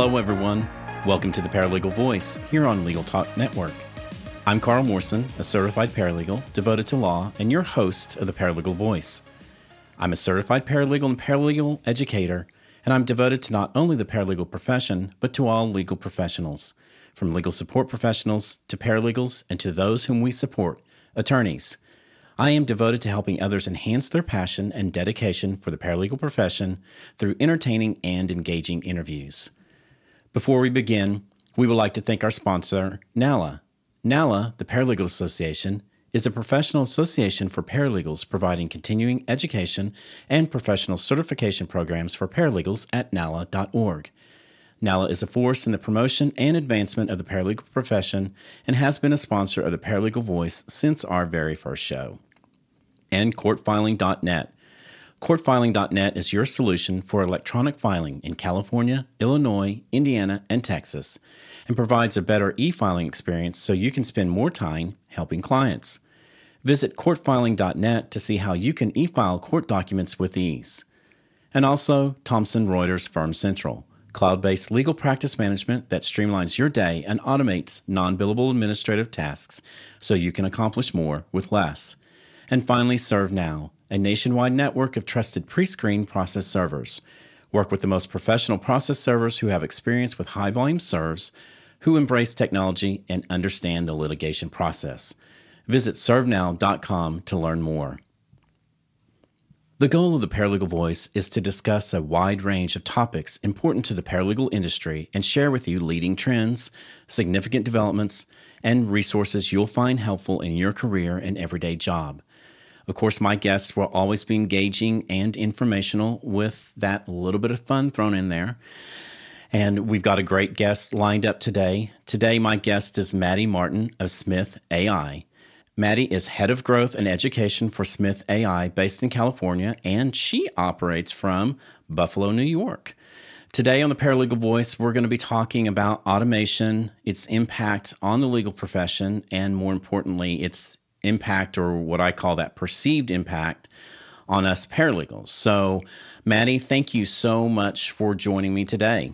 Hello, everyone. Welcome to the Paralegal Voice here on Legal Talk Network. I'm Carl Morrison, a certified paralegal devoted to law and your host of the Paralegal Voice. I'm a certified paralegal and paralegal educator, and I'm devoted to not only the paralegal profession, but to all legal professionals, from legal support professionals to paralegals and to those whom we support, attorneys. I am devoted to helping others enhance their passion and dedication for the paralegal profession through entertaining and engaging interviews. Before we begin, we would like to thank our sponsor, NALA. NALA, the Paralegal Association, is a professional association for paralegals providing continuing education and professional certification programs for paralegals at NALA.org. NALA is a force in the promotion and advancement of the paralegal profession and has been a sponsor of the Paralegal Voice since our very first show and courtfiling.net. Courtfiling.net is your solution for electronic filing in California, Illinois, Indiana, and Texas, and provides a better e filing experience so you can spend more time helping clients. Visit courtfiling.net to see how you can e file court documents with ease. And also, Thomson Reuters Firm Central, cloud based legal practice management that streamlines your day and automates non billable administrative tasks so you can accomplish more with less. And finally, ServeNow, a nationwide network of trusted pre screened process servers. Work with the most professional process servers who have experience with high volume serves, who embrace technology and understand the litigation process. Visit servenow.com to learn more. The goal of the Paralegal Voice is to discuss a wide range of topics important to the paralegal industry and share with you leading trends, significant developments, and resources you'll find helpful in your career and everyday job. Of course, my guests will always be engaging and informational with that little bit of fun thrown in there. And we've got a great guest lined up today. Today, my guest is Maddy Martin of Smith AI. Maddy is head of growth and education for Smith AI based in California, and she operates from Buffalo, New York. Today on the Paralegal Voice, we're going to be talking about automation, its impact on the legal profession, and more importantly, its impact or what I call that perceived impact on us paralegals. So, Maddy, thank you so much for joining me today.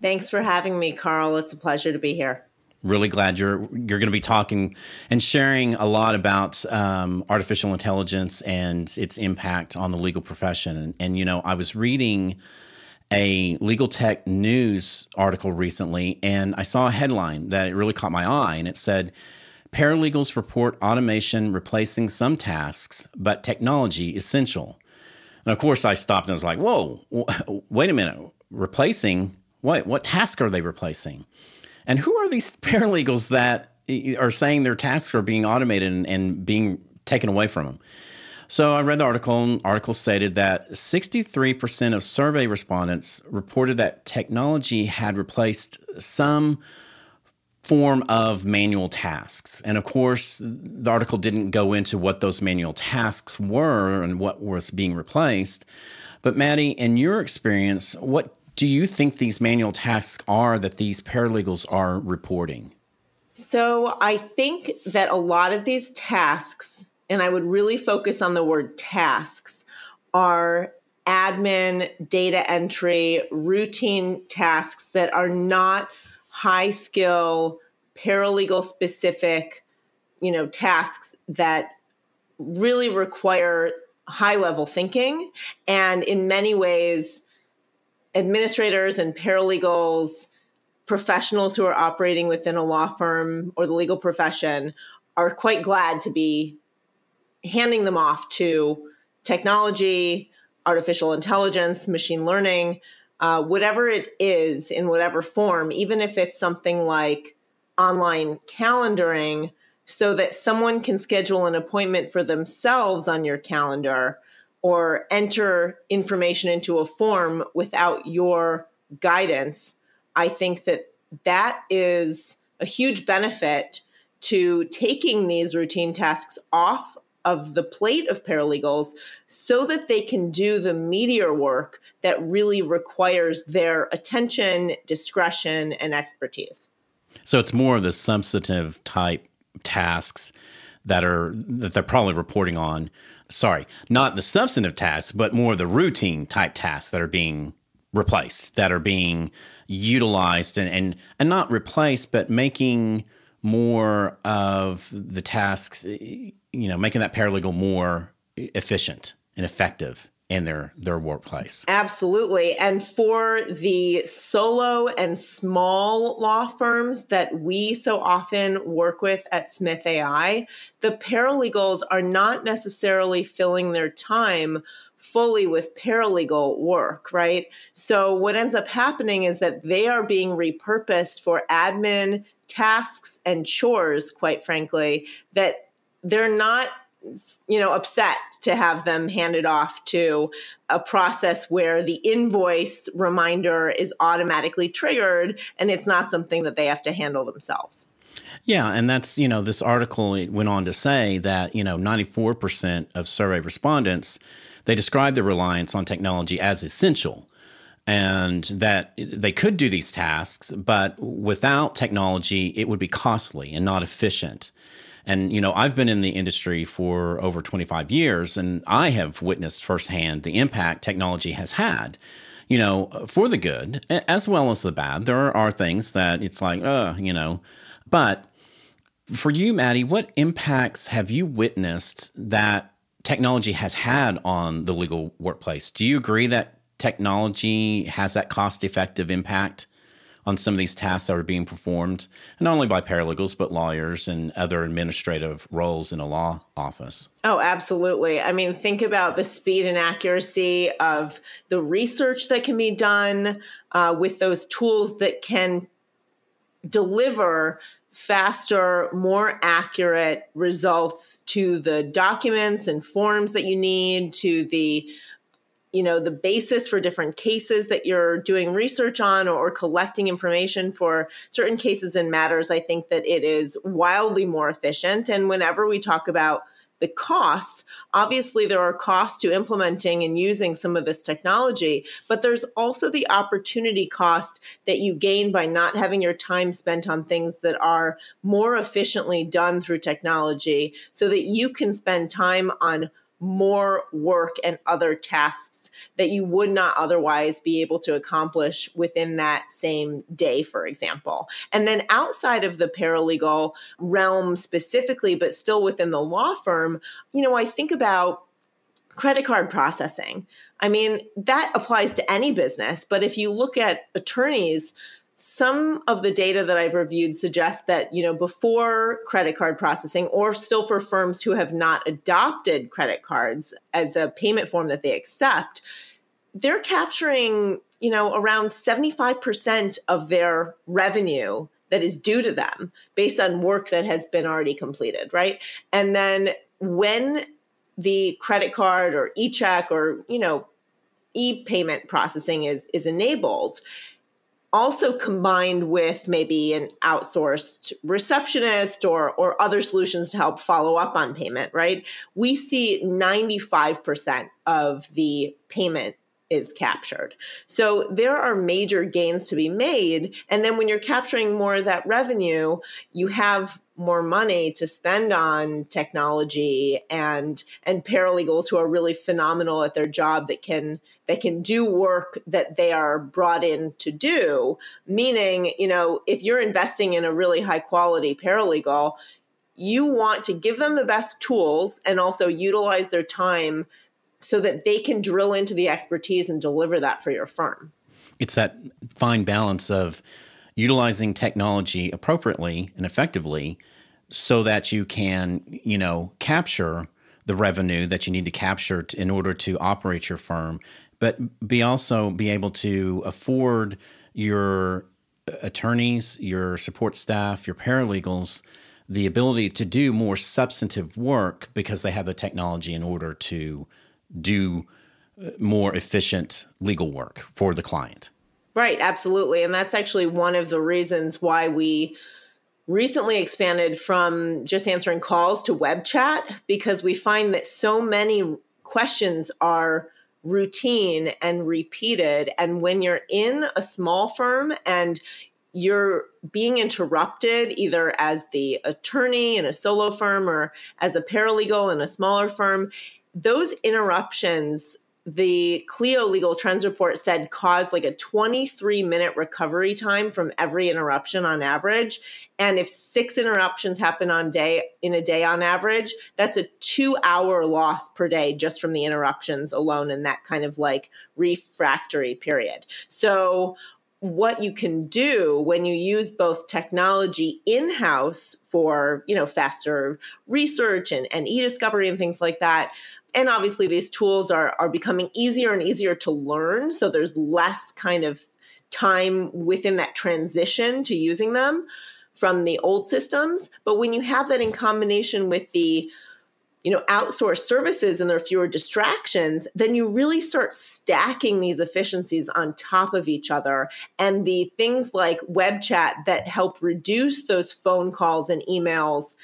Thanks for having me, Carl. It's a pleasure to be here. Really glad you're you're going to be talking and sharing a lot about um, artificial intelligence and its impact on the legal profession. And, and you know, I was reading a legal tech news article recently, and I saw a headline that it really caught my eye, and it said Paralegals report automation replacing some tasks, but technology essential. And of course, I stopped and was like, whoa, wait a minute. Replacing what? What task are they replacing? And who are these paralegals that are saying their tasks are being automated and, and being taken away from them? So I read the article, and the article stated that 63% of survey respondents reported that technology had replaced some form of manual tasks. And of course, the article didn't go into what those manual tasks were and what was being replaced. But Maddy, in your experience, what do you think these manual tasks are that these paralegals are reporting? So I think that a lot of these tasks, and I would really focus on the word tasks, are admin, data entry, routine tasks that are not high skill, paralegal specific, you know, tasks that really require high level thinking. And in many ways, administrators and paralegals, professionals who are operating within a law firm or the legal profession are quite glad to be handing them off to technology, artificial intelligence, machine learning, uh, whatever it is in whatever form, even if it's something like online calendaring, so that someone can schedule an appointment for themselves on your calendar or enter information into a form without your guidance, I think that that is a huge benefit to taking these routine tasks off of the plate of paralegals so that they can do the meteor work that really requires their attention, discretion, and expertise. So it's more of the substantive type tasks that are that they're probably reporting on. Sorry, not the substantive tasks, but more the routine type tasks that are being replaced, that are being utilized and, and and not replaced, but making more of the tasks, you know, making that paralegal more efficient and effective in their their workplace. Absolutely. And for the solo and small law firms that we so often work with at Smith AI, the paralegals are not necessarily filling their time fully with paralegal work, right? So what ends up happening is that they are being repurposed for admin tasks and chores, quite frankly, that they're not you know upset to have them handed off to a process where the invoice reminder is automatically triggered and it's not something that they have to handle themselves yeah, and that's, you know, this article went on to say that, you know, 94% of survey respondents they describe their reliance on technology as essential and that they could do these tasks, but without technology, it would be costly and not efficient. And, you know, I've been in the industry for over 25 years, and I have witnessed firsthand the impact technology has had, you know, for the good as well as the bad. There are things that it's like, uh, you know, but for you, Maddy, what impacts have you witnessed that technology has had on the legal workplace? Do you agree that technology has that cost effective impact on some of these tasks that are being performed, not only by paralegals, but lawyers and other administrative roles in a law office. Oh, absolutely. I mean, think about the speed and accuracy of the research that can be done uh, with those tools that can deliver faster, more accurate results to the documents and forms that you need, to the you know the basis for different cases that you're doing research on or, collecting information for certain cases and matters i think that it is wildly more efficient. And whenever we talk about the costs obviously there are costs to implementing and using some of this technology but there's also the opportunity cost that you gain by not having your time spent on things that are more efficiently done through technology so that you can spend time on more work and other tasks that you would not otherwise be able to accomplish within that same day, for example. And then outside of the paralegal realm specifically, but still within the law firm, you know, I think about credit card processing. I mean, that applies to any business, but if you look at attorneys, some of the data that I've reviewed suggests that, you know, before credit card processing or still for firms who have not adopted credit cards as a payment form that they accept, they're capturing, you know, around 75% of their revenue that is due to them based on work that has been already completed, right? And then when the credit card or e-check or, you know, e-payment processing is is enabled, also combined with maybe an outsourced receptionist or or other solutions to help follow up on payment right? We see 95% of the payment is captured. So there are major gains to be made. And then when you're capturing more of that revenue, you have more money to spend on technology and and paralegals who are really phenomenal at their job that can that can do work that they are brought in to do meaning you know if you're investing in a really high quality paralegal you want to give them the best tools and also utilize their time so that they can drill into the expertise and deliver that for your firm. It's that fine balance of utilizing technology appropriately and effectively so that you can, you know, capture the revenue that you need to capture in order to operate your firm, but be also be able to afford your uh, attorneys, your support staff, your paralegals the ability to do more substantive work because they have the technology in order to do uh, more efficient legal work for the client. Right, absolutely. And that's actually one of the reasons why we recently expanded from just answering calls to web chat because we find that so many questions are routine and repeated. And when you're in a small firm and you're being interrupted either as the attorney in a solo firm or as a paralegal in a smaller firm, those interruptions the Clio Legal Trends report said caused like a 23 minute recovery time from every interruption on average. And if six interruptions happen on day in a day on average, that's a two hour loss per day just from the interruptions alone in that kind of like refractory period. So what you can do when you use both technology in-house for you know faster research and, and e-discovery and things like that and obviously these tools are are becoming easier and easier to learn. So there's less kind of time within that transition to using them from the old systems. But when you have that in combination with the you know outsource services and there are fewer distractions then you really start stacking these efficiencies on top of each other. And the things like web chat that help reduce those phone calls and emails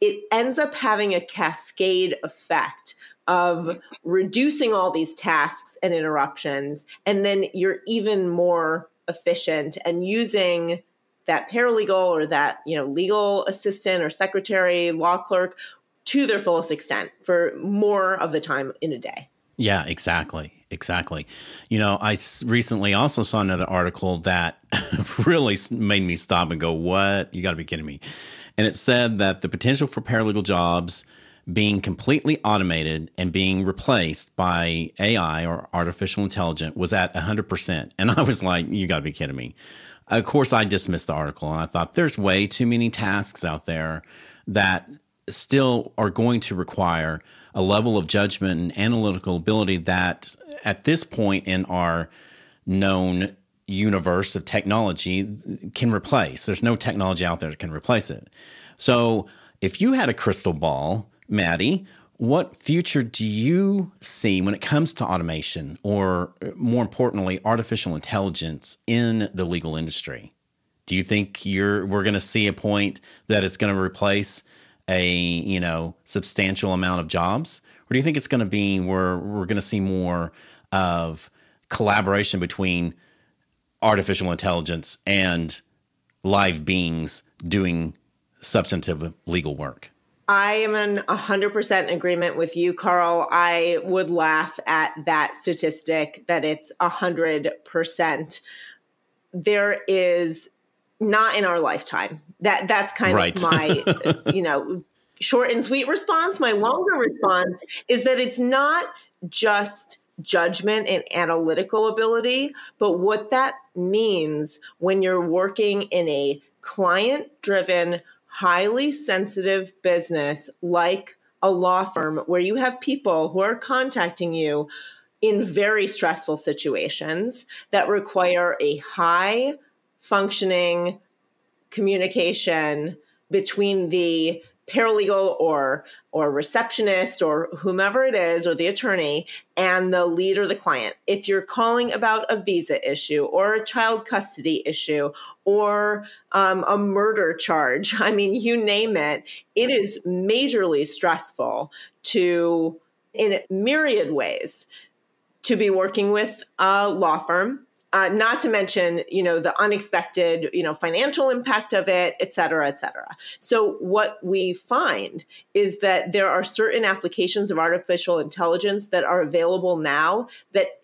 it ends up having a cascade effect of reducing all these tasks and interruptions. And then you're even more efficient and using that paralegal or that, you know, legal assistant or secretary, law clerk to their fullest extent for more of the time in a day. Yeah, exactly. Exactly. You know, I recently also saw another article that really made me stop and go, What? You got to be kidding me. And it said that the potential for paralegal jobs being completely automated and being replaced by AI or artificial intelligence was at 100%. And I was like, you got to be kidding me. Of course, I dismissed the article and I thought there's way too many tasks out there that still are going to require a level of judgment and analytical ability that at this point in our known universe of technology can replace. There's no technology out there that can replace it. So, if you had a crystal ball, Maddy, what future do you see when it comes to automation or more importantly artificial intelligence in the legal industry? Do you think you're we're going to see a point that it's going to replace a, you know, substantial amount of jobs or do you think it's going to be where we're going to see more of collaboration between artificial intelligence and live beings doing substantive legal work. I am in 100% agreement with you, Carl. I would laugh at that statistic that it's 100%. There is not in our lifetime. That that's kind right. of my you know short and sweet response. My longer response is that it's not just judgment and analytical ability, but what that means when you're working in a client driven, highly sensitive business like a law firm where you have people who are contacting you in very stressful situations that require a high functioning communication between the paralegal or or receptionist or whomever it is or the attorney and the lead or the client. If you're calling about a visa issue or a child custody issue or um, a murder charge i mean you name it it is majorly stressful to in myriad ways to be working with a law firm uh, not to mention you know the unexpected you know financial impact of it et cetera et cetera so what we find is that there are certain applications of artificial intelligence that are available now that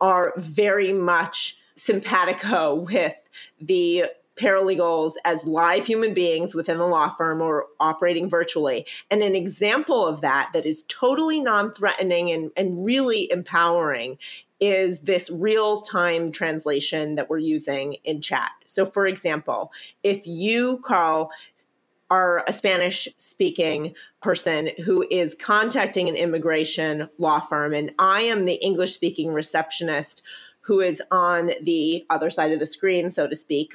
are very much simpatico with the paralegals as live human beings within the law firm or operating virtually. And an example of that that is totally non threatening and, and really empowering is this real time translation that we're using in chat. So, for example, if you, Carl, are a Spanish speaking person who is contacting an immigration law firm, and I am the English speaking receptionist who is on the other side of the screen, so to speak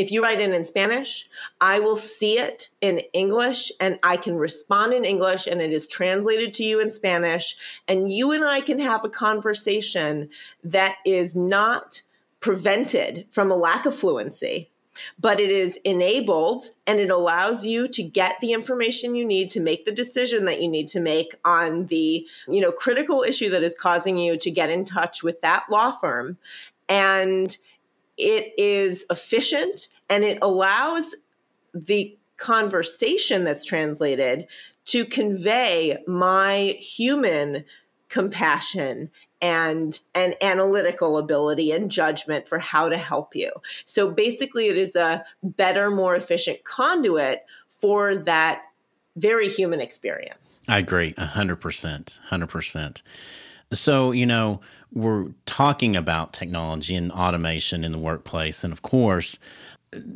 if you write in in Spanish, I will see it in English and I can respond in English and it is translated to you in Spanish. And you and I can have a conversation that is not prevented from a lack of fluency, but it is enabled and it allows you to get the information you need to make the decision that you need to make on the, you know, critical issue that is causing you to get in touch with that law firm. And it is efficient and it allows the conversation that's translated to convey my human compassion and and analytical ability and judgment for how to help you. So basically it is a better more efficient conduit for that very human experience. I agree 100%. 100%. So, you know, we're talking about technology and automation in the workplace. And of course,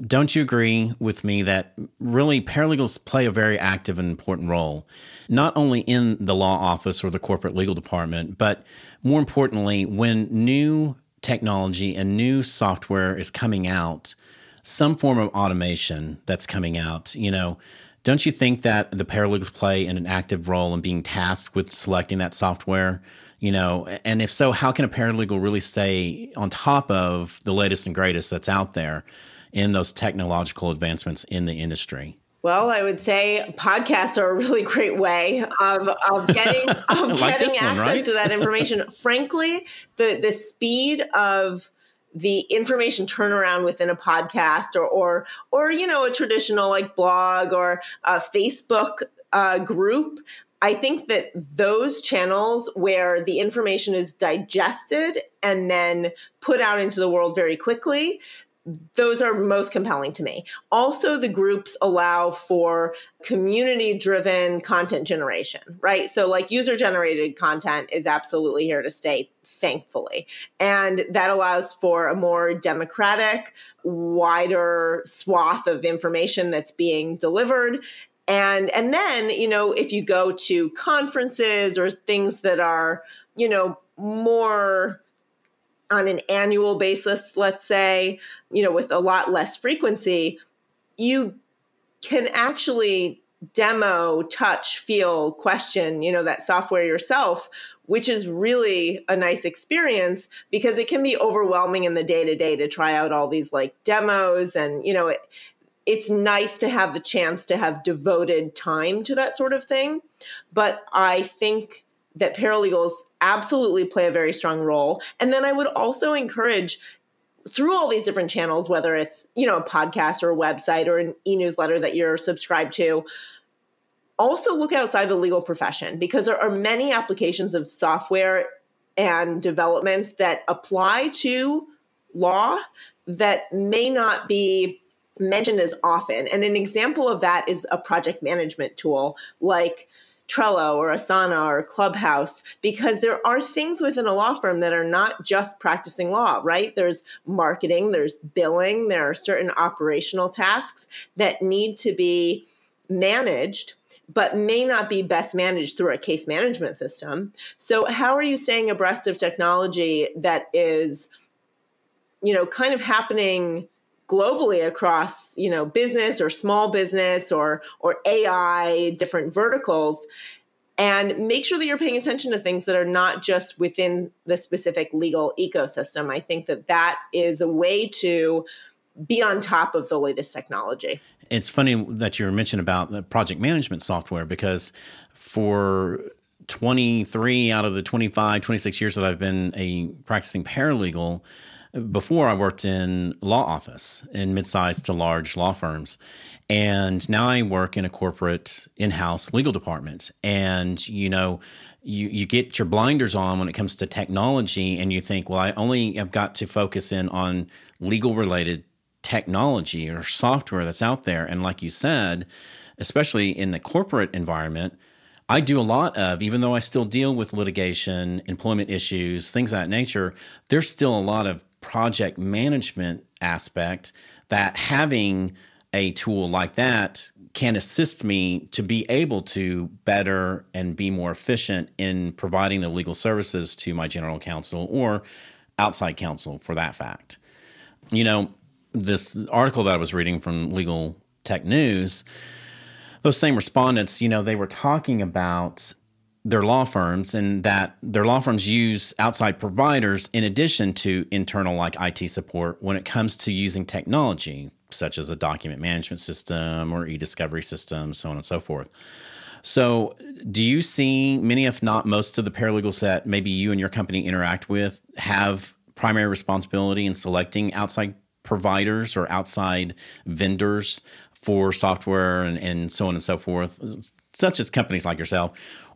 don't you agree with me that really paralegals play a very active and important role, not only in the law office or the corporate legal department, but more importantly, when new technology and new software is coming out, some form of automation that's coming out, you know, don't you think that the paralegals play an active role in being tasked with selecting that software? You know, and if so, how can a paralegal really stay on top of the latest and greatest that's out there in those technological advancements in the industry? Well, I would say podcasts are a really great way of, of getting, of like getting access one, right? to that information. Frankly, the the speed of the information turnaround within a podcast or or or you know a traditional like blog or a Facebook uh, group. I think that those channels where the information is digested and then put out into the world very quickly, those are most compelling to me. Also, the groups allow for community driven content generation, right? So, like user generated content is absolutely here to stay, thankfully. And that allows for a more democratic, wider swath of information that's being delivered. And, and then, you know, if you go to conferences or things that are, you know, more on an annual basis, let's say, you know, with a lot less frequency, you can actually demo, touch, feel, question, you know, that software yourself, which is really a nice experience because it can be overwhelming in the day to day to try out all these like demos and, you know, it, it's nice to have the chance to have devoted time to that sort of thing. But I think that paralegals absolutely play a very strong role. And then I would also encourage through all these different channels, whether it's, you know, a podcast or a website or an e-newsletter that you're subscribed to, also look outside the legal profession because there are many applications of software and developments that apply to law that may not be mentioned as often. And an example of that is a project management tool like Trello or Asana or Clubhouse because there are things within a law firm that are not just practicing law, right? There's marketing, there's billing, there are certain operational tasks that need to be managed but may not be best managed through a case management system. So how are you staying abreast of technology that is you know kind of happening globally across you know business or small business or or ai different verticals. And make sure that you're paying attention to things that are not just within the specific legal ecosystem. I think that that is a way to be on top of the latest technology. It's funny that you were mentioning about the project management software because for 23 out of the 25 26 years that i've been a practicing paralegal before I worked in law office in mid-sized to large law firms. And now I work in a corporate in-house legal department. And you know, you you get your blinders on when it comes to technology and you think, well, I only have got to focus in on legal related technology or software that's out there. And like you said, especially in the corporate environment, I do a lot of, even though I still deal with litigation, employment issues, things of that nature, there's still a lot of project management aspect that having a tool like that can assist me to be able to better and be more efficient in providing the legal services to my general counsel or outside counsel for that fact. You know, this article that I was reading from Legal Tech News, those same respondents, you know, they were talking about their law firms and that their law firms use outside providers in addition to internal like IT support when it comes to using technology such as a document management system or e-discovery system so on and so forth. So, do you see many if not most of the paralegals that maybe you and your company interact with have primary responsibility in selecting outside providers or outside vendors for software and, and so on and so forth, such as companies like yourself?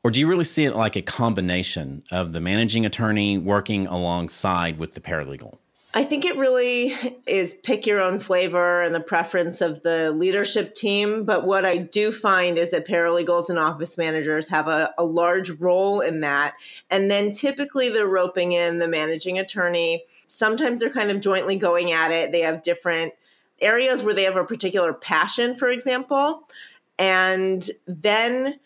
Or do you really see it like a combination of the managing attorney working alongside with the paralegal? I think it really is pick your own flavor and the preference of the leadership team. But what I do find is that paralegals and office managers have a, a large role in that. And then typically they're roping in the managing attorney. Sometimes they're kind of jointly going at it. They have different areas where they have a particular passion, for example. And then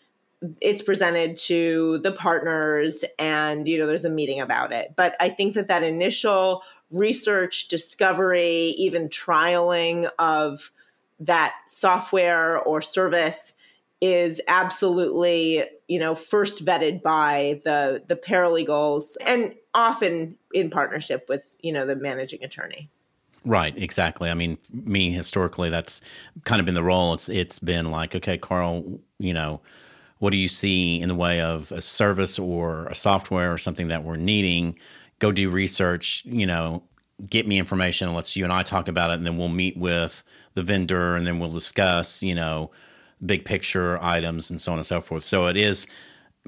it's presented to the partners and you know there's a meeting about it. But i think that that initial research, discovery, even trialing of that software or service is absolutely you know first vetted by the the paralegals and often in partnership with you know the managing attorney. Right exactly. I mean me historically that's kind of been the role. It's it's been like okay carl you know what do you see in the way of a service or a software or something that we're needing go do research, you know, get me information. Let's you and I talk about it, and then we'll meet with the vendor, and then we'll discuss, you know, big picture items and so on and so forth. So it is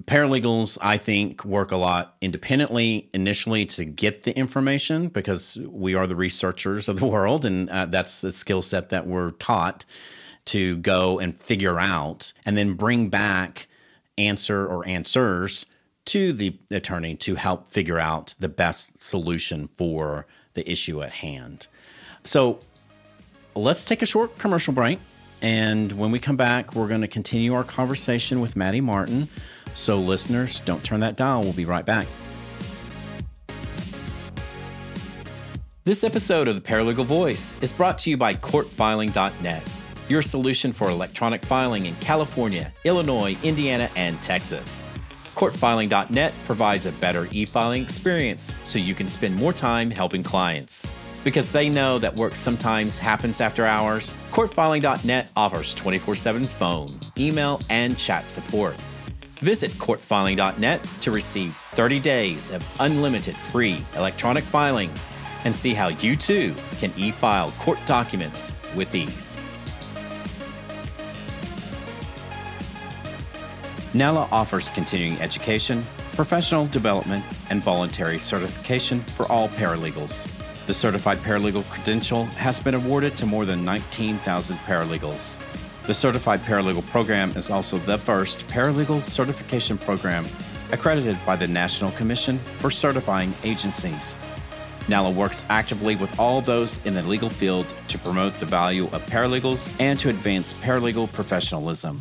paralegals. I think work a lot independently initially to get the information because we are the researchers of the world, and uh, that's the skill set that we're taught to go and figure out, and then bring back answer or answers to the attorney to help figure out the best solution for the issue at hand. So let's take a short commercial break. And when we come back, we're going to continue our conversation with Maddy Martin. So, listeners, don't turn that dial. We'll be right back. This episode of the Paralegal Voice is brought to you by CourtFiling.net, your solution for electronic filing in California, Illinois, Indiana, and Texas. CourtFiling.net provides a better e filing experience so you can spend more time helping clients. Because they know that work sometimes happens after hours, CourtFiling.net offers 24 7 phone, email, and chat support. Visit CourtFiling.net to receive 30 days of unlimited free electronic filings and see how you too can e file court documents with ease. NALA offers continuing education, professional development, and voluntary certification for all paralegals. The Certified Paralegal credential has been awarded to more than 19,000 paralegals. The Certified Paralegal program is also the first paralegal certification program accredited by the National Commission for Certifying Agencies. NALA works actively with all those in the legal field to promote the value of paralegals and to advance paralegal professionalism.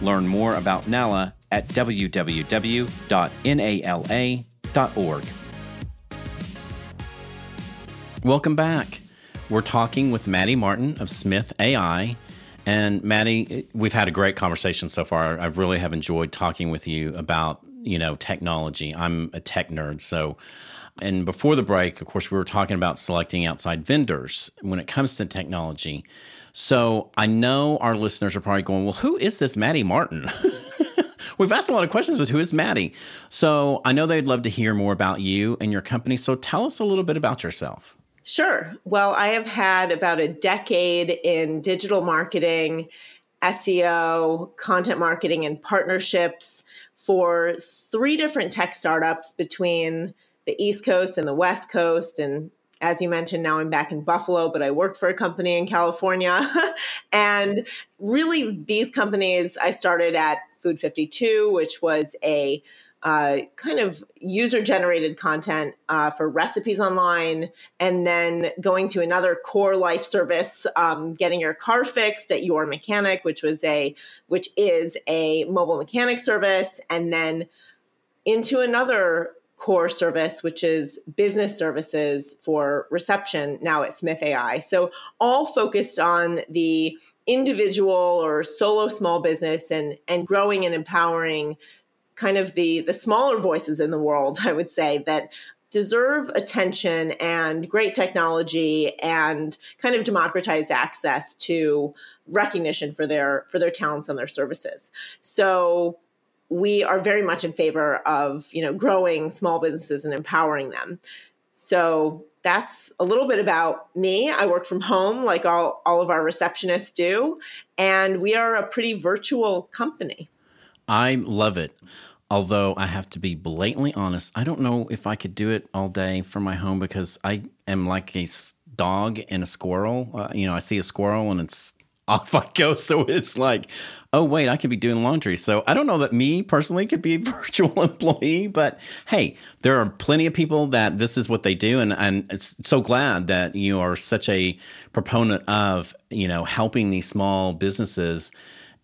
Learn more about NALA at www.nala.org. Welcome back. We're talking with Maddy Martin of Smith AI. And Maddy, we've had a great conversation so far. I really have enjoyed talking with you about, you know, technology. I'm a tech nerd, so and before the break, of course, we were talking about selecting outside vendors when it comes to technology. So I know our listeners are probably going, well, who is this Maddy Martin? We've asked a lot of questions, but who is Maddy? So I know they'd love to hear more about you and your company. So tell us a little bit about yourself. Sure. Well, I have had about a decade in digital marketing, SEO, content marketing, and partnerships for three different tech startups between the East Coast and the West Coast and as you mentioned, now I'm back in Buffalo, but I work for a company in California. and really, these companies, I started at Food 52, which was a uh, kind of user generated content uh, for recipes online, and then going to another core life service, um, getting your car fixed at Your Mechanic, which was a which is a mobile mechanic service, and then into another core service, which is business services for reception now at Smith AI. So, all focused on the individual or solo small business and, and growing and empowering kind of the, the smaller voices in the world, I would say, that deserve attention and great technology and kind of democratized access to recognition for their for their talents and their services. So we are very much in favor of you know growing small businesses and empowering them. So that's a little bit about me. I work from home like all, all of our receptionists do and we are a pretty virtual company. I love it. Although I have to be blatantly honest, I don't know if I could do it all day from my home because I am like a dog and a squirrel. Uh, you know, I see a squirrel and it's off I go. So it's like, oh, wait, I could be doing laundry. So I don't know that me personally could be a virtual employee, but hey, there are plenty of people that this is what they do. And, and it's so glad that you are such a proponent of, you know, helping these small businesses,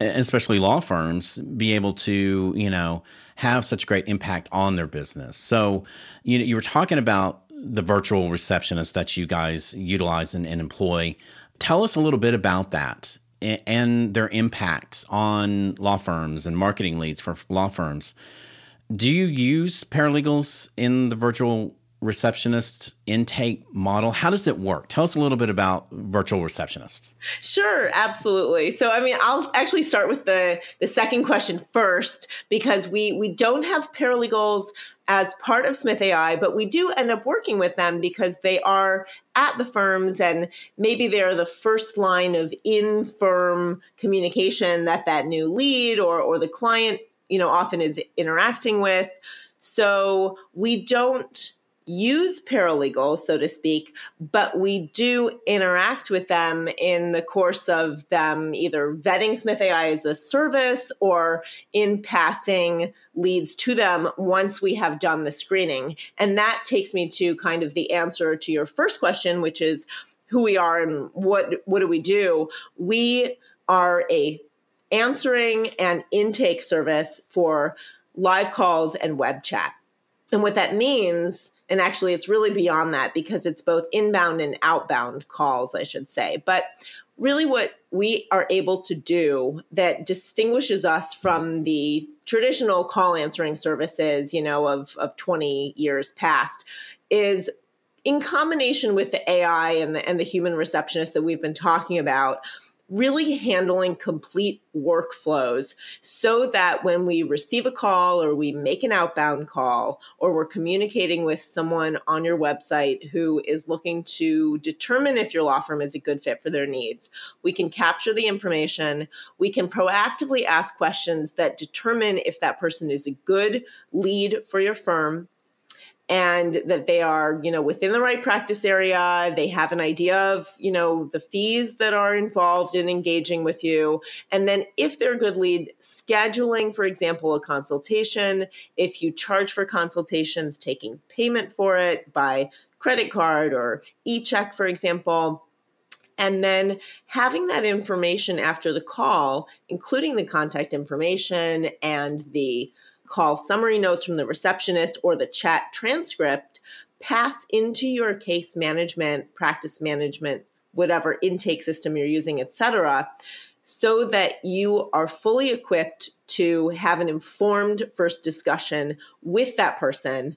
especially law firms, be able to, you know, have such great impact on their business. So, you know, you were talking about the virtual receptionist that you guys utilize and, and employ. Tell us a little bit about that and their impact on law firms and marketing leads for law firms. Do you use paralegals in the virtual receptionist intake model? How does it work? Tell us a little bit about virtual receptionists. Sure, absolutely. So I mean, I'll actually start with the the second question first because we we don't have paralegals as part of Smith AI, but we do end up working with them because they are at the firms and maybe they're the first line of in-firm communication that that new lead or or the client, you know, often is interacting with. So we don't use paralegals, so to speak, but we do interact with them in the course of them either vetting Smith AI as a service or in passing leads to them once we have done the screening. And that takes me to kind of the answer to your first question, which is who we are and what what do we do? We are a answering and intake service for live calls and web chat. And what that means and actually, it's really beyond that because it's both inbound and outbound calls, I should say. But really, what we are able to do that distinguishes us from the traditional call answering services, you know, of, of 20 years past is in combination with the AI and the, and the human receptionist that we've been talking about, really handling complete workflows so that when we receive a call or we make an outbound call or we're communicating with someone on your website who is looking to determine if your law firm is a good fit for their needs, we can capture the information. We can proactively ask questions that determine if that person is a good lead for your firm and that they are you know within the right practice area. They have an idea of you know the fees that are involved in engaging with you. And then if they're a good lead scheduling for example a consultation. If you charge for consultations taking payment for it by credit card or e-check for example. And then having that information after the call including the contact information and the call summary notes from the receptionist or the chat transcript pass into your case management, practice management, whatever intake system you're using, etc., so that you are fully equipped to have an informed first discussion with that person.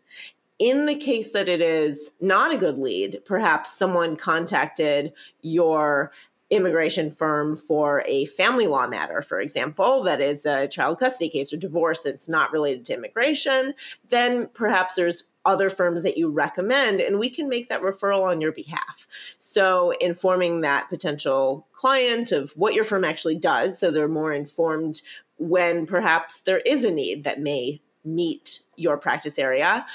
In the case that it is not a good lead, perhaps someone contacted your immigration firm for a family law matter, for example, that is a child custody case or divorce that's not related to immigration, then perhaps there's other firms that you recommend, and we can make that referral on your behalf. So, informing that potential client of what your firm actually does, so they're more informed when perhaps there is a need that may meet your practice area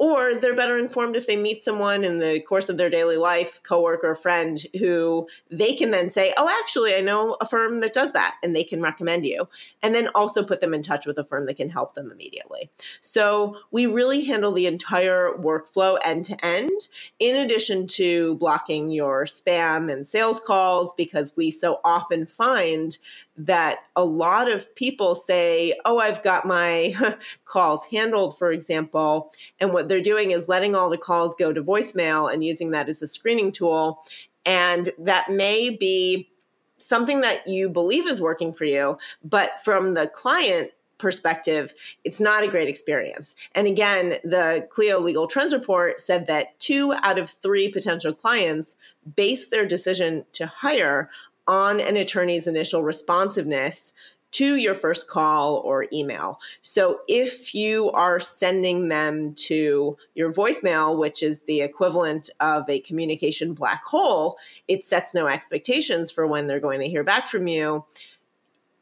or they're better informed if they meet someone in the course of their daily life coworker friend who they can then say oh actually i know a firm that does that and they can recommend you. And then also put them in touch with a firm that can help them immediately. So we really handle the entire workflow end to end in addition to blocking your spam and sales calls because we so often find that a lot of people say, Oh, I've got my calls handled, for example. And what they're doing is letting all the calls go to voicemail and using that as a screening tool. And that may be something that you believe is working for you, but from the client perspective, it's not a great experience. And again, the Clio Legal Trends report said that two out of three potential clients base their decision to hire on an attorney's initial responsiveness to your first call or email. So if you are sending them to your voicemail, which is the equivalent of a communication black hole, it sets no expectations for when they're going to hear back from you.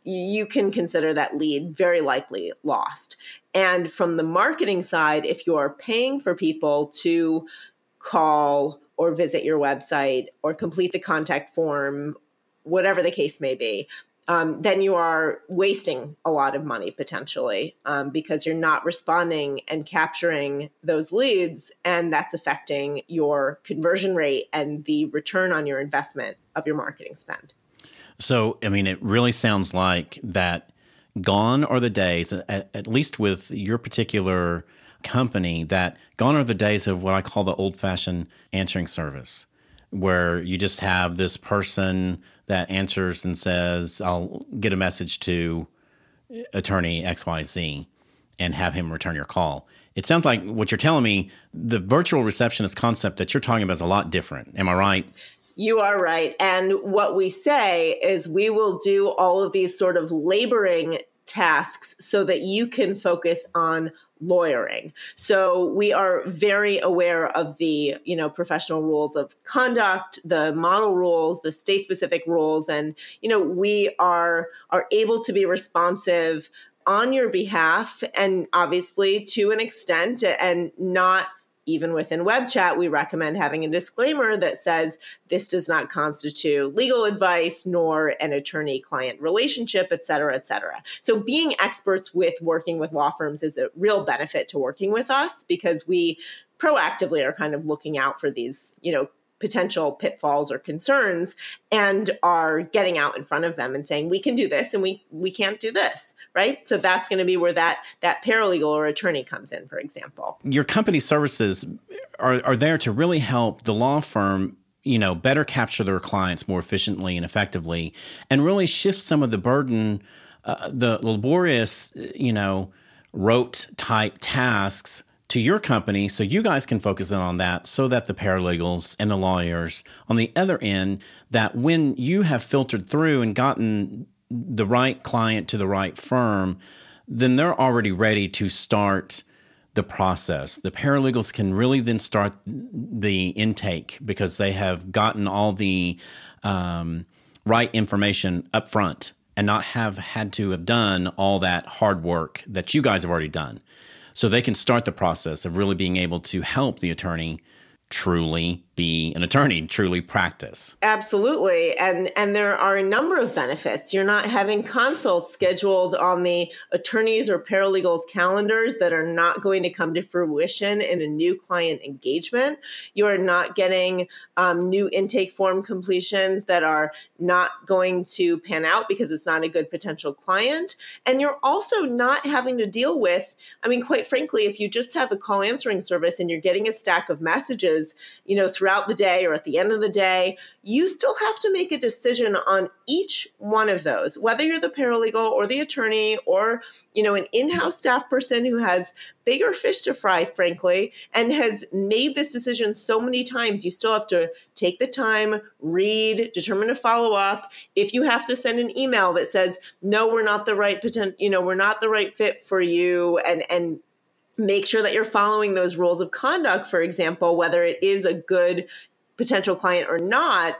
you can consider that lead very likely lost. And from the marketing side, if you're paying for people to call or visit your website or complete the contact form, whatever the case may be, um, then you are wasting a lot of money potentially um, because you're not responding and capturing those leads, and that's affecting your conversion rate and the return on your investment of your marketing spend. So, I mean, it really sounds like that gone are the days, at, at least with your particular company, that gone are the days of what I call the old fashioned answering service, where you just have this person that answers and says, I'll get a message to attorney XYZ and have him return your call. It sounds like what you're telling me, the virtual receptionist concept that you're talking about is a lot different. Am I right? You are right. And what we say is we will do all of these sort of laboring tasks so that you can focus on lawyering. So we are very aware of the, you know, professional rules of conduct, the model rules, the state specific rules and you know, we are are able to be responsive on your behalf and obviously to an extent and not even within web chat, we recommend having a disclaimer that says this does not constitute legal advice nor an attorney client relationship, et cetera, et cetera. So being experts with working with law firms is a real benefit to working with us because we proactively are kind of looking out for these, you know, potential pitfalls or concerns and are getting out in front of them and saying we can do this and we we can't do this right? So that's going to be where that that paralegal or attorney comes in for example. Your company services are, are there to really help the law firm you know better capture their clients more efficiently and effectively and really shift some of the burden uh, the laborious you know rote type tasks to your company so you guys can focus in on that so that the paralegals and the lawyers on the other end that when you have filtered through and gotten the right client to the right firm then they're already ready to start the process. The paralegals can really then start the intake because they have gotten all the um, right information up front and not have had to have done all that hard work that you guys have already done so they can start the process of really being able to help the attorney truly be an attorney truly practice. Absolutely. And and there are a number of benefits. You're not having consults scheduled on the attorneys or paralegals calendars that are not going to come to fruition in a new client engagement. You are not getting um, new intake form completions that are not going to pan out because it's not a good potential client. And you're also not having to deal with i mean quite frankly if you just have a call answering service and you're getting a stack of messages you know throughout the day or at the end of the day, you still have to make a decision on each one of those, whether you're the paralegal or the attorney or, you know, an in-house staff person who has bigger fish to fry, frankly, and has made this decision so many times, you still have to take the time, read, determine to follow up. If you have to send an email that says, no, we're not the right potential, you know, we're not the right fit for you, and and make sure that you're following those rules of conduct, for example, whether it is a good potential client or not.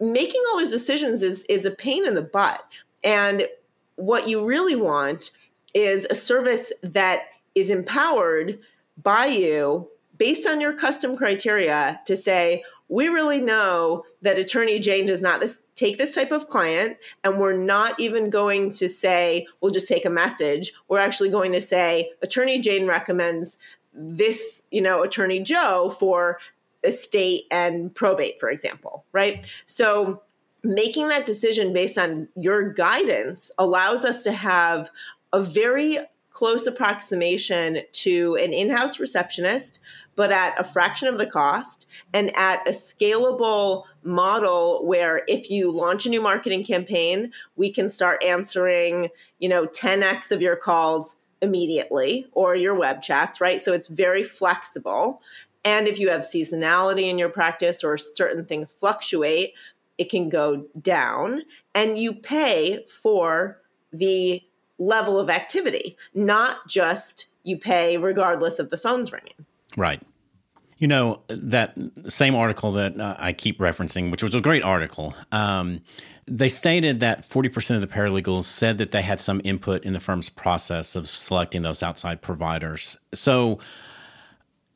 Making all those decisions is, is a pain in the butt. And what you really want is a service that is empowered by you based on your custom criteria to say, we really know that attorney Jane does not this, take this type of client and we're not even going to say we'll just take a message. We're actually going to say attorney jane recommends this you know attorney joe for estate and probate for example right? So making that decision based on your guidance allows us to have a very close approximation to an in-house receptionist but at a fraction of the cost and at a scalable model where if you launch a new marketing campaign, we can start answering, you know, 10x of your calls immediately or your web chats, right? So it's very flexible. And if you have seasonality in your practice or certain things fluctuate, it can go down and you pay for the level of activity, not just you pay regardless of the phone's ringing. Right. You know, that same article that uh, I keep referencing, which was a great article, um, They stated that 40% of the paralegals said that they had some input in the firm's process of selecting those outside providers. So,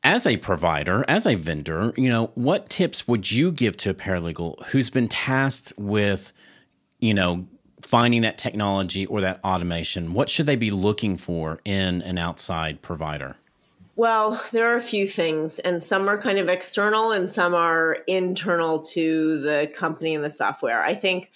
as a provider, as a vendor, you know, what tips would you give to a paralegal who's been tasked with, you know, finding that technology or that automation? What should they be looking for in an outside provider? Well, there are a few things, and some are kind of external and some are internal to the company and the software. I think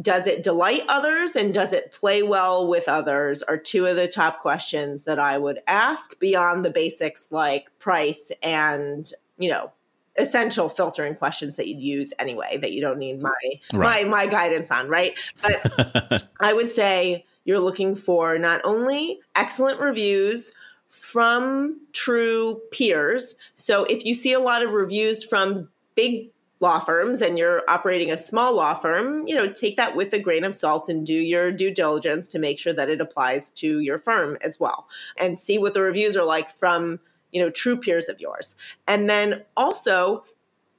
does it delight others and does it play well with others are two of the top questions that I would ask beyond the basics like price and, you know, essential filtering questions that you'd use anyway that you don't need my right. my my guidance on, right? But I would say you're looking for not only excellent reviews from true peers. So if you see a lot of reviews from big law firms and you're operating a small law firm, you know, take that with a grain of salt and do your due diligence to make sure that it applies to your firm as well and see what the reviews are like from, you know, true peers of yours. And then also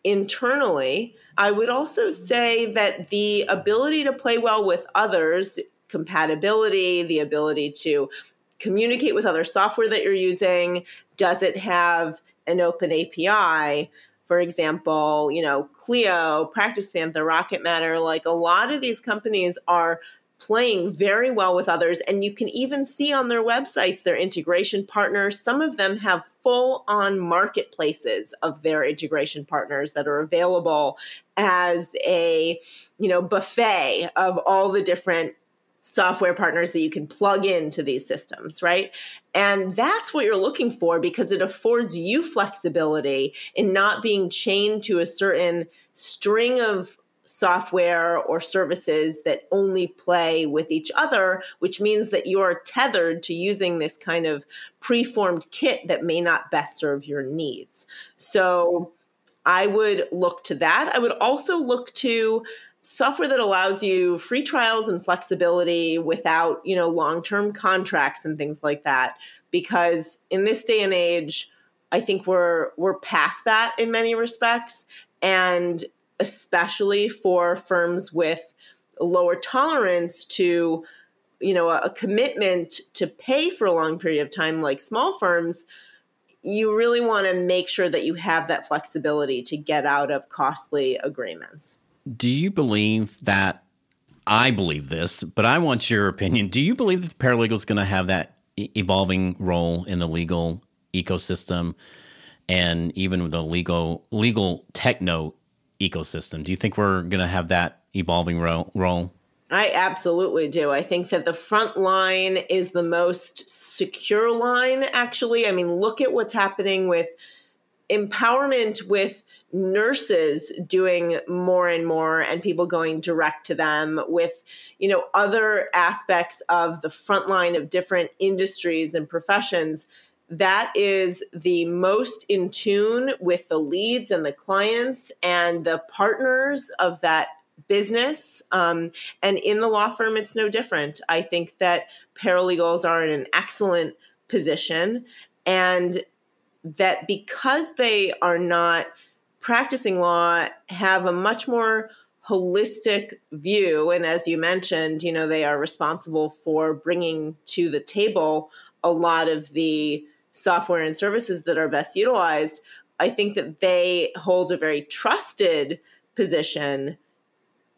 internally, I would also say that the ability to play well with others, compatibility, the ability to communicate with other software that you're using? Does it have an open API? For example, you know, Clio, Practice Panther, Rocket Matter, like a lot of these companies are playing very well with others. And you can even see on their websites their integration partners. Some of them have full on marketplaces of their integration partners that are available as a, you know, buffet of all the different software partners that you can plug into these systems, right? And that's what you're looking for because it affords you flexibility in not being chained to a certain string of software or services that only play with each other, which means that you're tethered to using this kind of preformed kit that may not best serve your needs. So I would look to that. I would also look to software that allows you free trials and flexibility without, you know, long-term contracts and things like that because in this day and age, I think we're we're past that in many respects and especially for firms with lower tolerance to you know a, commitment to pay for a long period of time like small firms you really want to make sure that you have that flexibility to get out of costly agreements do you believe that? I believe this, but I want your opinion. Do you believe that the paralegal is going to have that evolving role in the legal ecosystem and even the legal legal techno ecosystem? Do you think we're going to have that evolving ro- role? I absolutely do. I think that the front line is the most secure line, actually. I mean, look at what's happening with empowerment with nurses doing more and more and people going direct to them with you know other aspects of the front line of different industries and professions that is the most in tune with the leads and the clients and the partners of that business. Um, and in the law firm it's no different. I think that paralegals are in an excellent position and that because they are not practicing law have a much more holistic view. And as you mentioned you know they are responsible for bringing to the table a lot of the software and services that are best utilized i think that they hold a very trusted position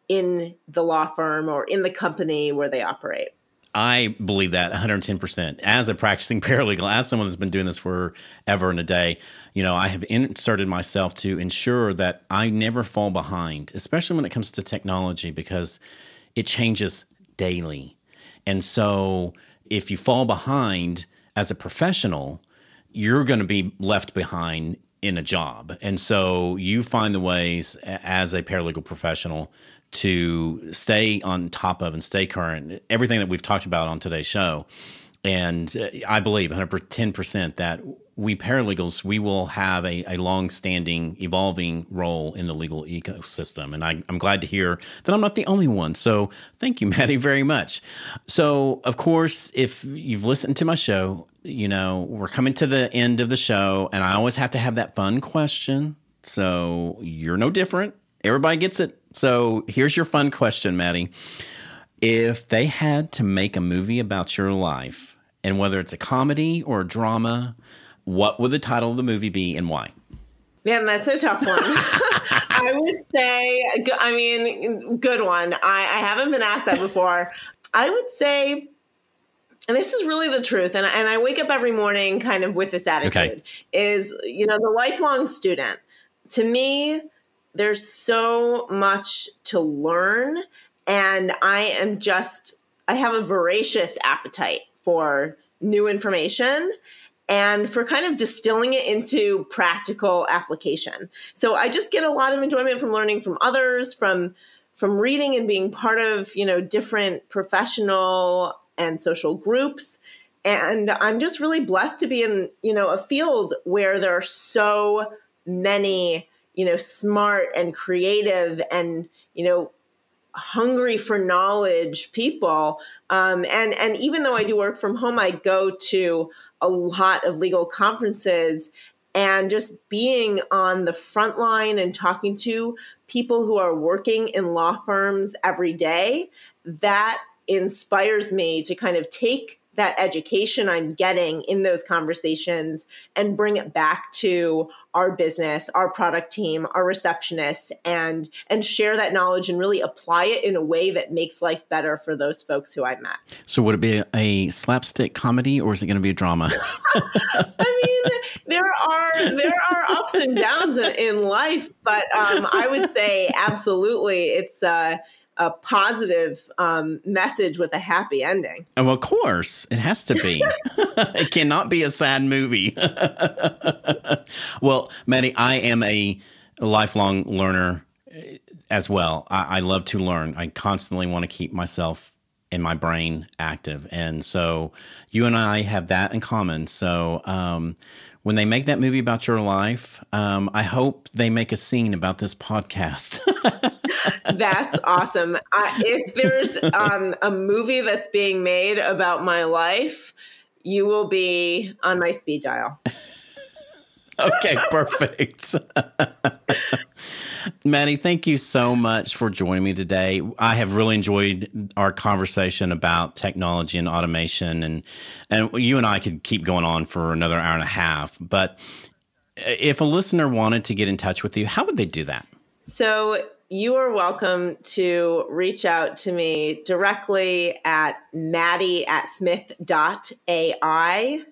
in the law firm or in the company where they operate I believe that 110%. As a practicing paralegal, as someone that's been doing this for ever and a day, you know, I have inserted myself to ensure that I never fall behind, especially when it comes to technology, because it changes daily. And so if you fall behind as a professional, you're going to be left behind in a job. And so you find the ways as a paralegal professional to stay on top of and stay current. Everything that we've talked about on today's show. And uh, I believe 110% that we paralegals, we will have a, a long-standing, evolving role in the legal ecosystem. And I, I'm glad to hear that I'm not the only one. So thank you, Maddy, very much. So, of course, if you've listened to my show, you know, we're coming to the end of the show, and I always have to have that fun question. So you're no different. Everybody gets it So here's your fun question, Maddy. If they had to make a movie about your life, and whether it's a comedy or a drama, what would the title of the movie be and why? Man, that's a tough one. I would say, I mean, good one. I, I haven't been asked that before. I would say, and this is really the truth, and, and I wake up every morning kind of with this attitude okay. is, you know, the lifelong student. To me, there's so much to learn, and I am just, I have a voracious appetite for new information and for kind of distilling it into practical application. So I just get a lot of enjoyment from learning from others, from from reading and being part of, you know, different professional and social groups. And I'm just really blessed to be in, you know, a field where there are so many, you know, smart and creative and, you know, hungry for knowledge people um, and and even though i do work from home i go to a lot of legal conferences and just being on the front line and talking to people who are working in law firms every day that inspires me to kind of take that education I'm getting in those conversations and bring it back to our business, our product team, our receptionists and and share that knowledge and really apply it in a way that makes life better for those folks who I met. So would it be a, a slapstick comedy or is it going to be a drama? I mean, there are there are ups and downs in, in life, but um, I would say absolutely it's uh a positive um, message with a happy ending. Oh, of course, it has to be. it cannot be a sad movie. well, Maddy, I am a lifelong learner eh, as well. I, I love to learn. I constantly want to keep myself and my brain active, and so you and I have that in common. So. Um, when they make that movie about your life, um, I hope they make a scene about this podcast. that's awesome. I, if there's um, a movie that's being made about my life, you will be on my speed dial. Okay, perfect. Maddy, thank you so much for joining me today. I have really enjoyed our conversation about technology and automation, and and you and I could keep going on for another hour and a half. But uh, if a listener wanted to get in touch with you, how would they do that? So you are welcome to reach out to me directly at maddy at smith.ai.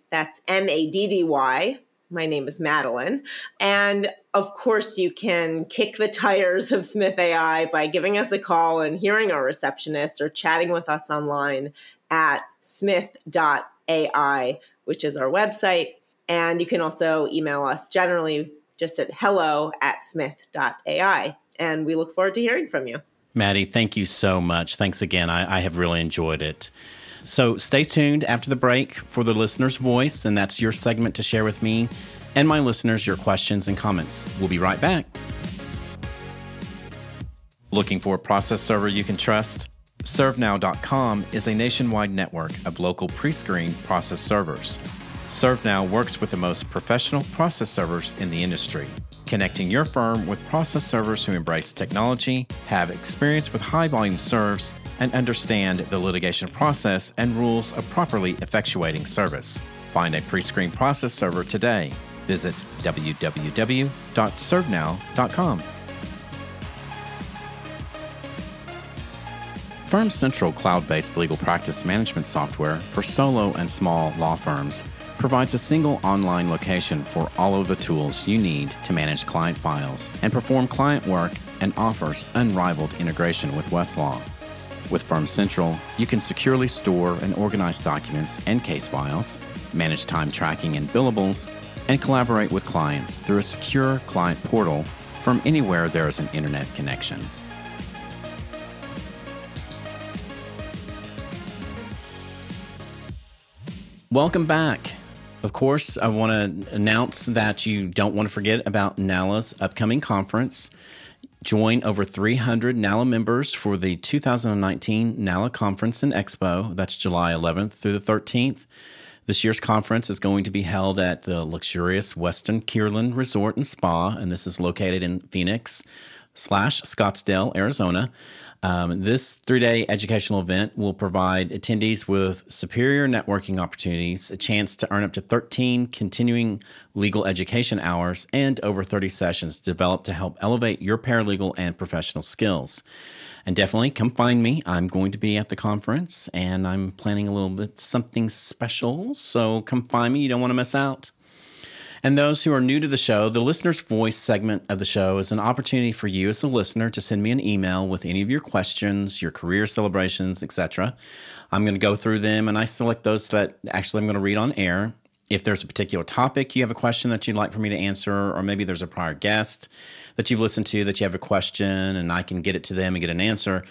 That's M A D D Y. My name is Madeline. And of course, you can kick the tires of Smith AI by giving us a call and hearing our receptionist or chatting with us online at smith.ai, which is our website. And you can also email us generally just at hello at smith.ai and we look forward to hearing from you. Maddy, thank you so much. Thanks again. I, I have really enjoyed it. So stay tuned after the break for the listener's voice, and that's your segment to share with me and my listeners your questions and comments. We'll be right back. Looking for a process server you can trust? ServeNow.com is a nationwide network of local pre screened process servers. ServeNow works with the most professional process servers in the industry connecting your firm with process servers who embrace technology, have experience with high volume serves, and understand the litigation process and rules of properly effectuating service. Find a pre screened process server today. Visit www.servenow.com. Firm Central cloud based legal practice management software for solo and small law firms provides a single online location for all of the tools you need to manage client files and perform client work and offers unrivaled integration with Westlaw. With Firm Central, you can securely store and organize documents and case files, manage time tracking and billables, and collaborate with clients through a secure client portal from anywhere there is an internet connection. Welcome back. Of course, I want to announce that you don't want to forget about NALA's upcoming conference. Join over 300 NALA members for the 2019 NALA Conference and Expo. That's July 11th through the 13th. This year's conference is going to be held at the luxurious Westin Kierland Resort and Spa, and this is located in Phoenix. slash Scottsdale, Arizona. Um, this three day educational event will provide attendees with superior networking opportunities, a chance to earn up to 13 continuing legal education hours, and over 30 sessions developed to help elevate your paralegal and professional skills. And definitely come find me. I'm going to be at the conference and I'm planning a little bit something special. So come find me. You don't want to miss out. And those who are new to the show, the listener's voice segment of the show is an opportunity for you as a listener to send me an email with any of your questions, your career celebrations, etc. I'm going to go through them and I select those that actually I'm going to read on air. If there's a particular topic you have a question that you'd like for me to answer, or maybe there's a prior guest that you've listened to that you have a question and I can get it to them and get an answer,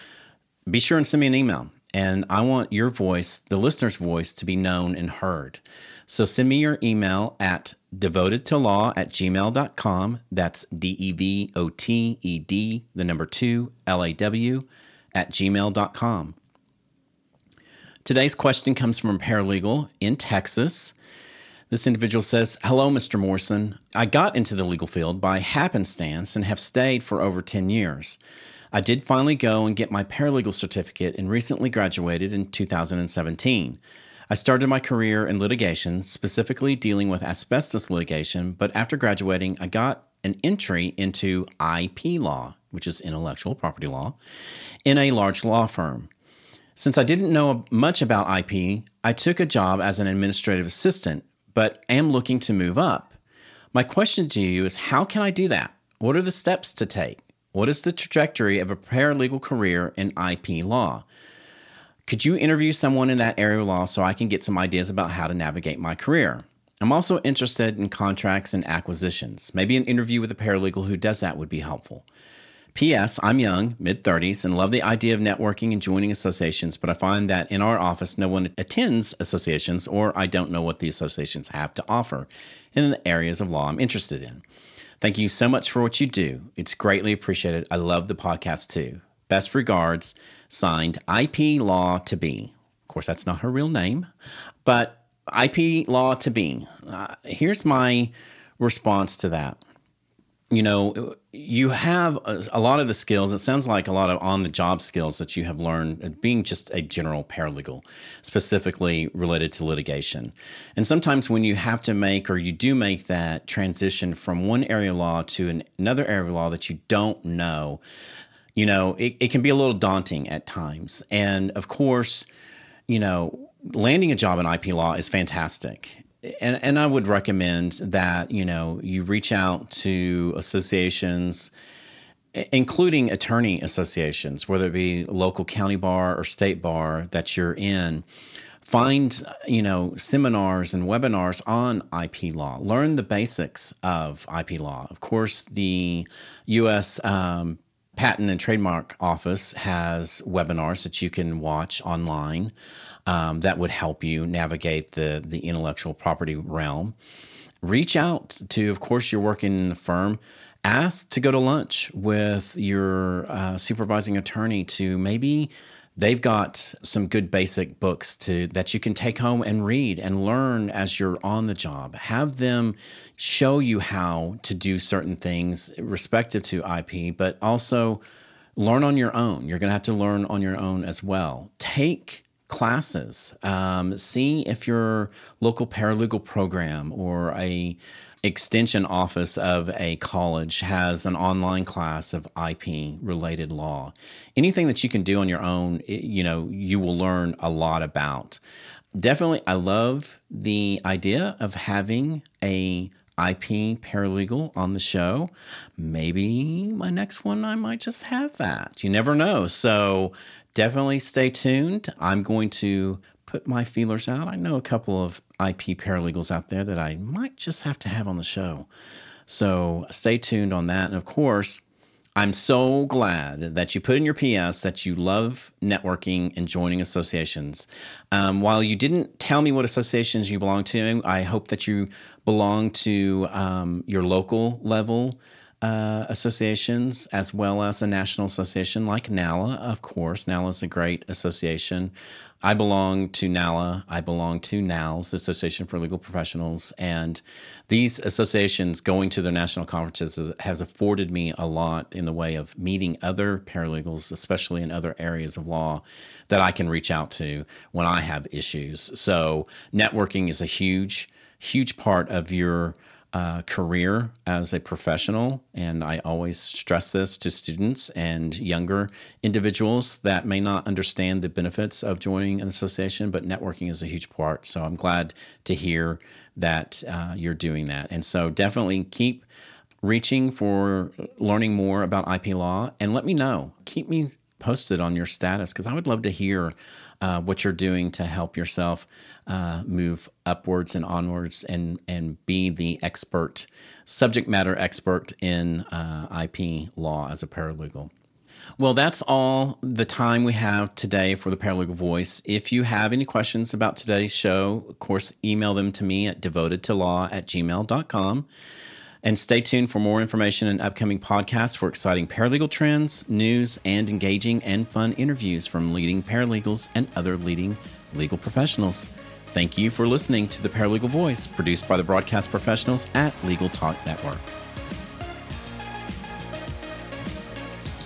be sure and send me an email. And I want your voice, the listener's voice, to be known and heard. So send me your email at devotedtolaw at gmail.com. That's D E V O T E D, the number two, L A W, at gmail.com. Today's question comes from a paralegal in Texas. This individual says, Hello, Mr. Morrison. I got into the legal field by happenstance and have stayed for over 10 years. I did finally go and get my paralegal certificate and recently graduated in 2017. I started my career in litigation, specifically dealing with asbestos litigation, but after graduating, I got an entry into IP law, which is intellectual property law, in a large law firm. Since I didn't know much about IP, I took a job as an administrative assistant, but am looking to move up. My question to you is how can I do that? What are the steps to take? What is the trajectory of a paralegal career in IP law? Could you interview someone in that area of law so I can get some ideas about how to navigate my career? I'm also interested in contracts and acquisitions. Maybe an interview with a paralegal who does that would be helpful. P.S. I'm young, mid 30s, and love the idea of networking and joining associations, but I find that in our office, no one attends associations, or I don't know what the associations have to offer in the areas of law I'm interested in. Thank you so much for what you do. It's greatly appreciated. I love the podcast too. Best regards, signed IP Law to Be. Of course, that's not her real name, but IP Law to Be. Uh, here's my response to that. You know, you have a, lot of the skills. It sounds like a lot of on the job skills that you have learned uh, being just a general paralegal, specifically related to litigation. And sometimes when you have to make or you do make that transition from one area of law to an, another area of law that you don't know, you know, it, it can be a little daunting at times. And of course, you know, landing a job in IP law is fantastic. And, and I would recommend that, you know, you reach out to associations, including attorney associations, whether it be local county bar or state bar that you're in find you know seminars and webinars on IP law. Learn the basics of IP law. Of course, the U.S. Um, Patent and Trademark Office has webinars that you can watch online um, that would help you navigate the, the intellectual property realm. Reach out to, of course, you're working in a firm. Ask to go to lunch with your uh, supervising attorney to maybe they've got some good basic books to that you can take home and read and learn as you're on the job. Have them show you how to do certain things respective to IP, but also learn on your own. You're going to have to learn on your own as well. Take classes. Um, see if your local paralegal program or a extension office of a college has an online class of IP related law. Anything that you can do on your own, you know, you will learn a lot about. Definitely, I love the idea of having a IP paralegal on the show. Maybe my next one, I might just have that. You never know. So definitely stay tuned. I'm going to put my feelers out. I know a couple of IP paralegals out there that I might just have to have on the show. So stay tuned on that. And of course, I'm so glad that you put in your PS that you love networking and joining associations. Um, while you didn't tell me what associations you belong to, I hope that you belong to um, your local level uh, associations as well as a national association like NALA, of course. NALA is a great association. I belong to NALA. I belong to NALS, the Association for Legal Professionals. And these associations going to their national conferences has afforded me a lot in the way of meeting other paralegals, especially in other areas of law, that I can reach out to when I have issues. So, networking is a huge, huge part of your uh, career as a professional. And I always stress this to students and younger individuals that may not understand the benefits of joining an association, but networking is a huge part. So I'm glad to hear that uh, you're doing that. And so definitely keep reaching for learning more about IP law and let me know. Keep me posted on your status because I would love to hear uh, what you're doing to help yourself uh, move upwards and onwards and and be the expert, subject matter expert in uh, IP law as a paralegal. Well, that's all the time we have today for the Paralegal Voice. If you have any questions about today's show, of course, email them to me at devotedtolaw at gmail.com. And stay tuned for more information and upcoming podcasts for exciting paralegal trends, news, and engaging and fun interviews from leading paralegals and other leading legal professionals. Thank you for listening to the Paralegal Voice, produced by the broadcast professionals at Legal Talk Network.